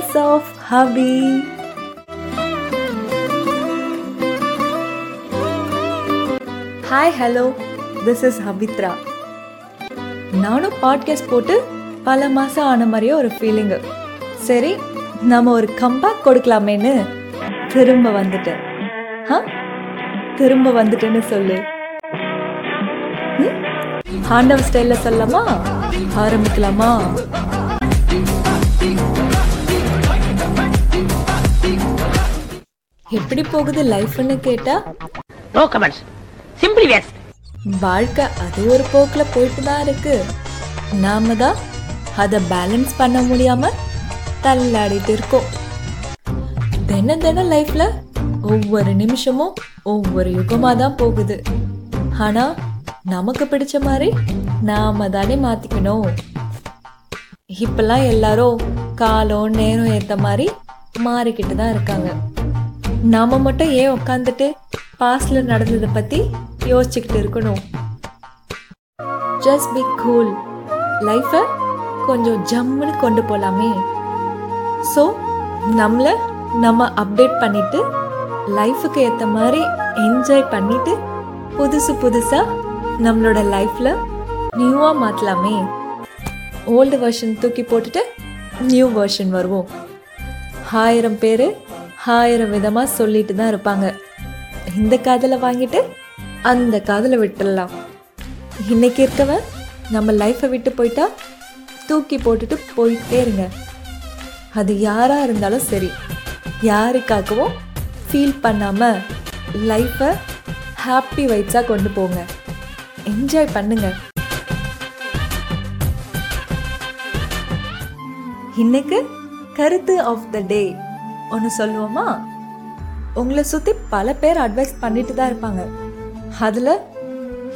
Voice of Hubby. Hi hello this is Habithra நானும் podcast போட்டு பல மாதம் ஆன மாதிரியே ஒரு ஃபீலிங்கு சரி நம்ம ஒரு கம்பேக் கொடுக்கலாமேன்னு திரும்ப வந்துட்டேன். ஆ திரும்ப வந்துட்டேன்னு சொல்லு. ம்? ஆண்டவ ஸ்டைலில் சொல்லலாமா? ஆரம்பிக்கலாமா? எப்படி போகுது லைஃப்னு கேட்டா? நோ கமெண்ட்ஸ் சிம்பிளி வேஸ்ட் வாழ்க்கை அது ஒரு போக்கில் போயிட்டு தான் இருக்கு. நாம தான் அதை பேலன்ஸ் பண்ண முடியாம தள்ளாடிட்டு இருக்கோம். தினம் தினம் லைஃப்ல ஒவ்வொரு நிமிஷமும் ஒவ்வொரு யுகமாக தான் போகுது. ஆனா நமக்கு பிடிச்ச மாதிரி நாம தானே மாத்திக்கணும். இப்பெல்லாம் எல்லாரும் காலம் நேரம் ஏத்த மாதிரி மாறிக்கிட்டு தான் இருக்காங்க. நாம மட்டும் ஏன் உட்காந்துட்டு பாஸ்ட்ல நடந்ததை பத்தி யோசிச்சுக்கிட்டு இருக்கணும். ஜஸ்ட் பி கூல் லைஃப்பை கொஞ்சம் ஜம்முன்னு கொண்டு போகலாமே ஸோ நம்மளை நம்ம அப்டேட் பண்ணிட்டு லைஃபுக்கு ஏற்ற மாதிரி என்ஜாய் பண்ணிட்டு புதுசு புதுசாக நம்மளோட லைஃப்பில் நியூவாக மாற்றலாமே ஓல்டு வெர்ஷன் தூக்கி போட்டுட்டு நியூ வெர்ஷன் வருவோம். ஆயிரம் பேர் ஆயிரம் விதமாக சொல்லிட்டு தான் இருப்பாங்க. இந்த காதலை வாங்கிட்டு அந்த காதலை விட்டுடலாம். இன்னைக்கு இருக்கவன் நம்ம லைஃப்பை விட்டு போயிட்டா தூக்கி போட்டுட்டு போயிட்டே இருங்க. அது யாராக இருந்தாலும் சரி யாருக்காகவும் ஃபீல் பண்ணாமல் லைஃப்பை ஹாப்பி வைட்ஸாக கொண்டு போங்க. என்ஜாய் பண்ணுங்க. இன்னைக்கு கருத்து ஆஃப் த டே ஒன்று சொல்லுவோமா? உங்களை சுற்றி பல பேர் அட்வைஸ் பண்ணிட்டு தான் இருப்பாங்க. அதில்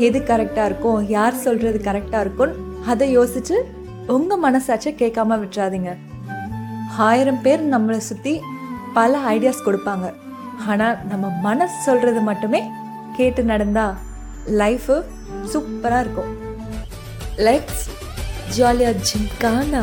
எது கரெக்டாக இருக்கும் யார் சொல்கிறது கரெக்டாக இருக்கும்னு அதை யோசிச்சு உங்கள் மனசாட்சியை கேட்காம விட்டுறாதீங்க. ஆயிரம் பேர் நம்மளை சுற்றி பல ஐடியாஸ் கொடுப்பாங்க. ஆனால் நம்ம மனசு சொல்கிறது மட்டுமே கேட்டு நடந்தா லைஃபு சூப்பராக இருக்கும். லெட்ஸ் ஜாலியாக ஜிம்கானா.